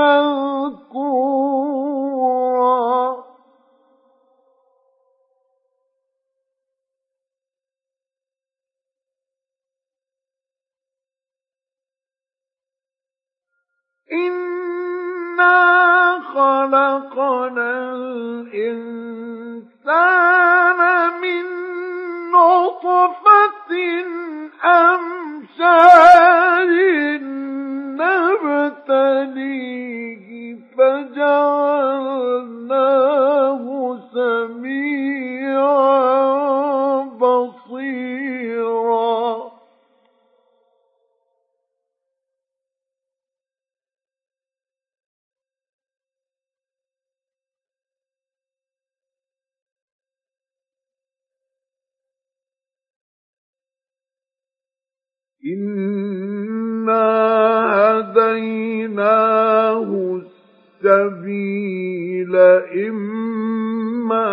مذكورا. إنا خلقنا الإنسان من نطفة إنا هديناه السبيل إما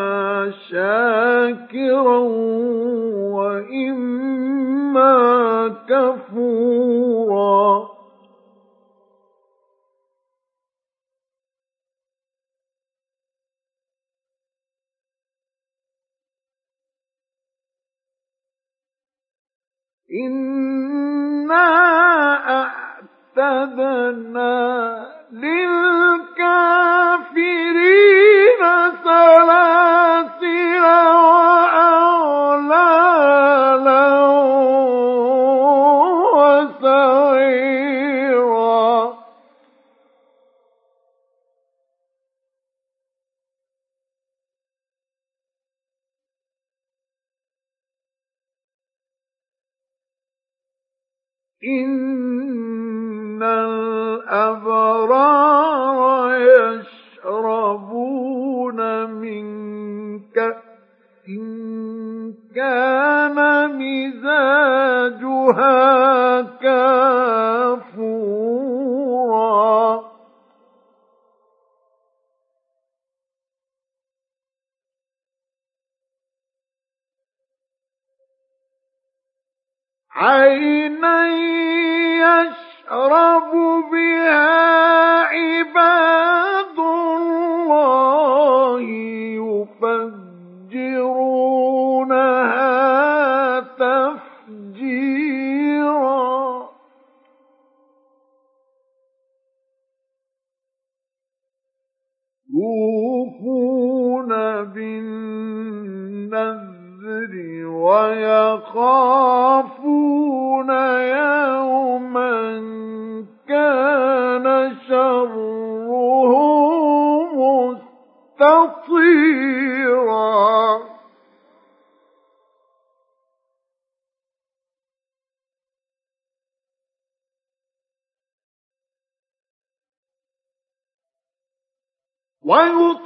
شاكرا وإما كفورا إنا أعتدنا للكافرين سلاسل وأغلالا وسعيرا إن كافورا عينا يشرب بها عباد he ويطعمون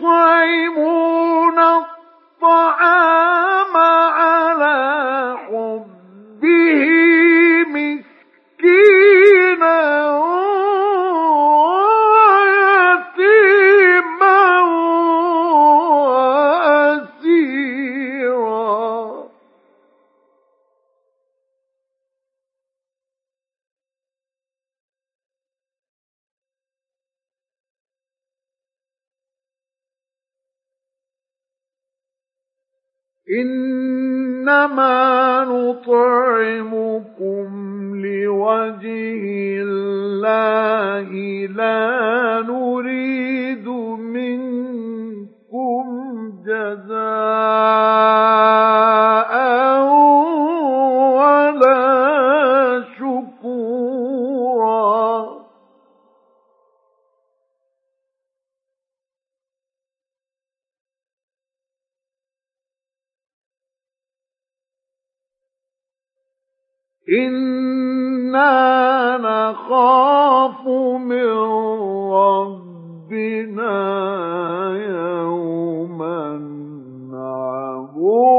إنما نطعمكم لوجه الله لا نريد منكم جزاء إنا نخاف من ربنا يوما عبوسا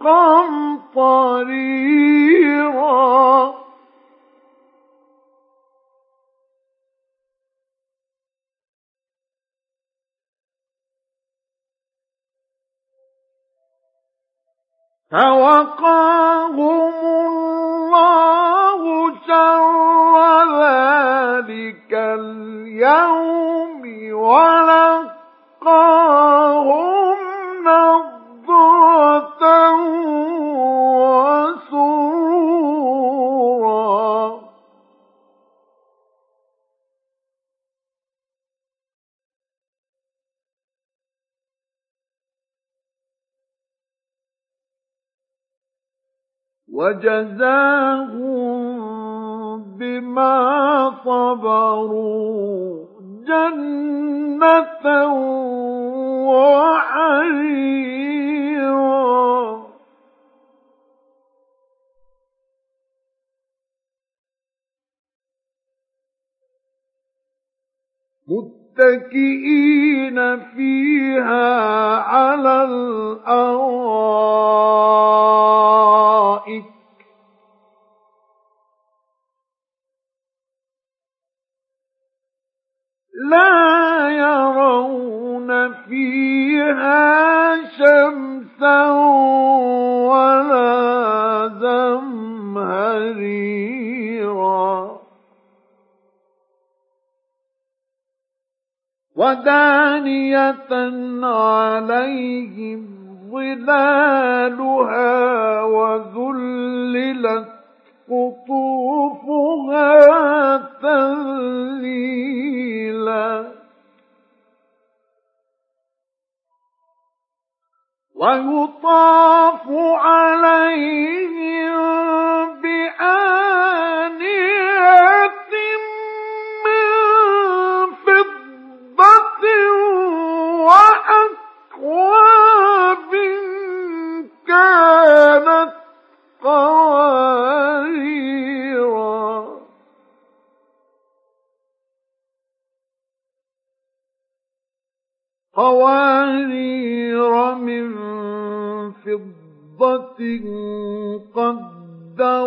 قمطريرا فوقاهم الله شر ذلك اليوم ولقاهم وجزاهم بما صبروا جنة وحريرا متكئين فيها على الأرائك. ولا زمهريرا ودانية عليهم ظلالها وذللت قطوفها تذليلا. ويطاف عليهم قوارير من فضة قدروها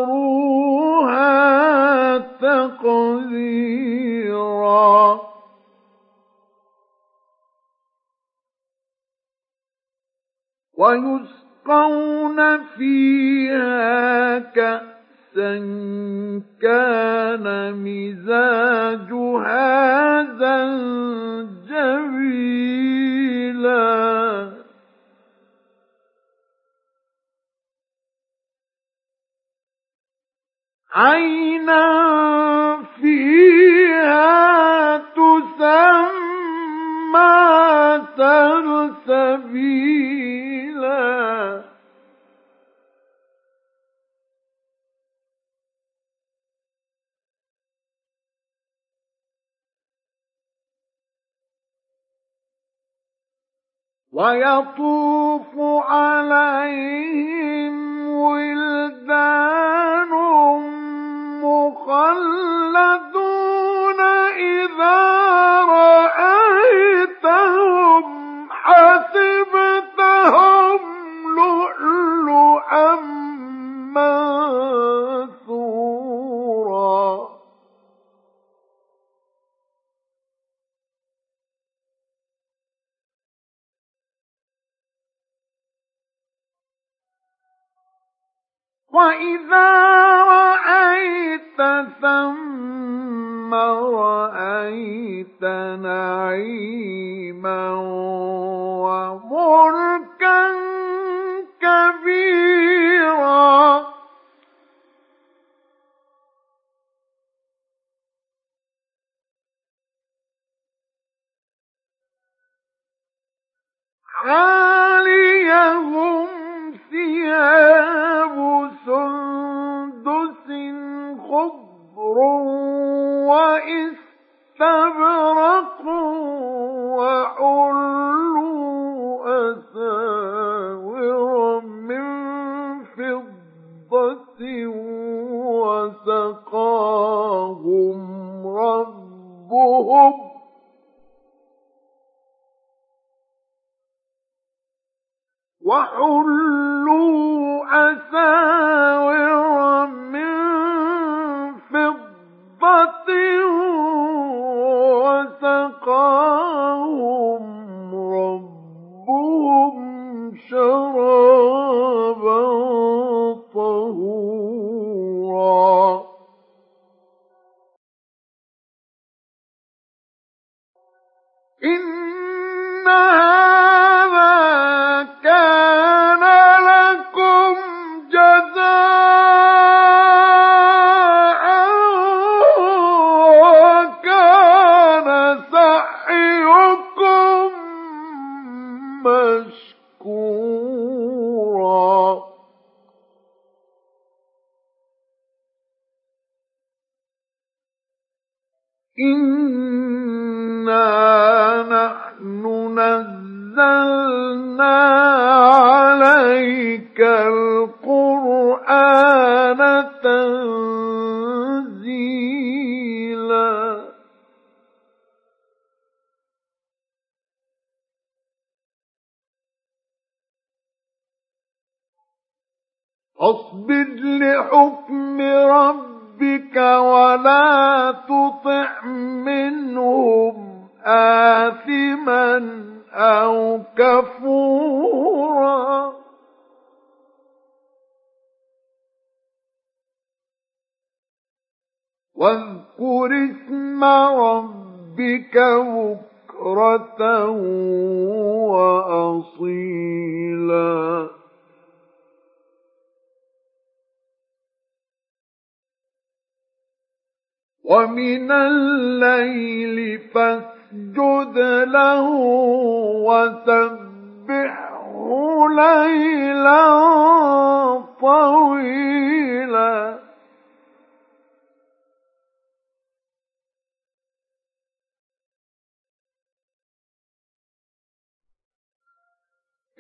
تقديرا. ويسقون فيها كأسا كان مزاجها زنجبيلا. عينا فيها تسمى سلسبيلا ويطوف عليهم ولدان وإذا رأيت ثم رأيت نعيما وملكا كبيرا عاليهم خضر واستبرق وحلوا أساور من فضة وسقاهم ربهم وحلوا إنا نحن نزلنا عليك القرآن تنزيلا اصبر لحكم ربك ولا تطع منهم آثما أو كفورا. واذكر اسم ربك بكرة وأصيلا. ومن الليل فاسجد له وسبحه ليلا طويلا.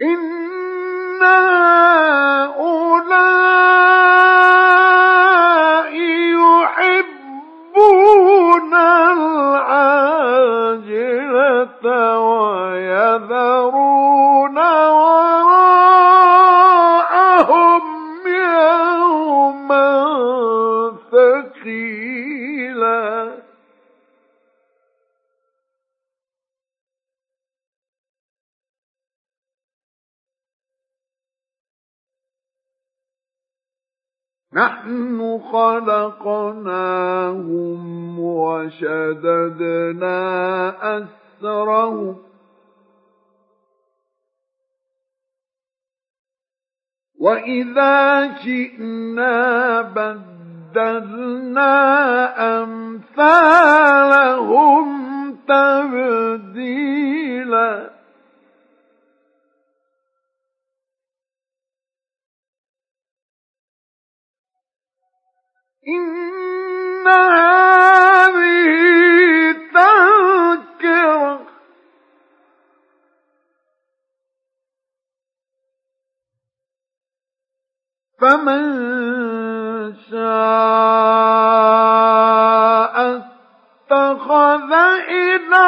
إن نحن خلقناهم وشددنا أسرهم. وإذا شئنا بدلنا أمثالهم تبديلاً. إن هذه تذكرة. فمن شاء اتخذ إلى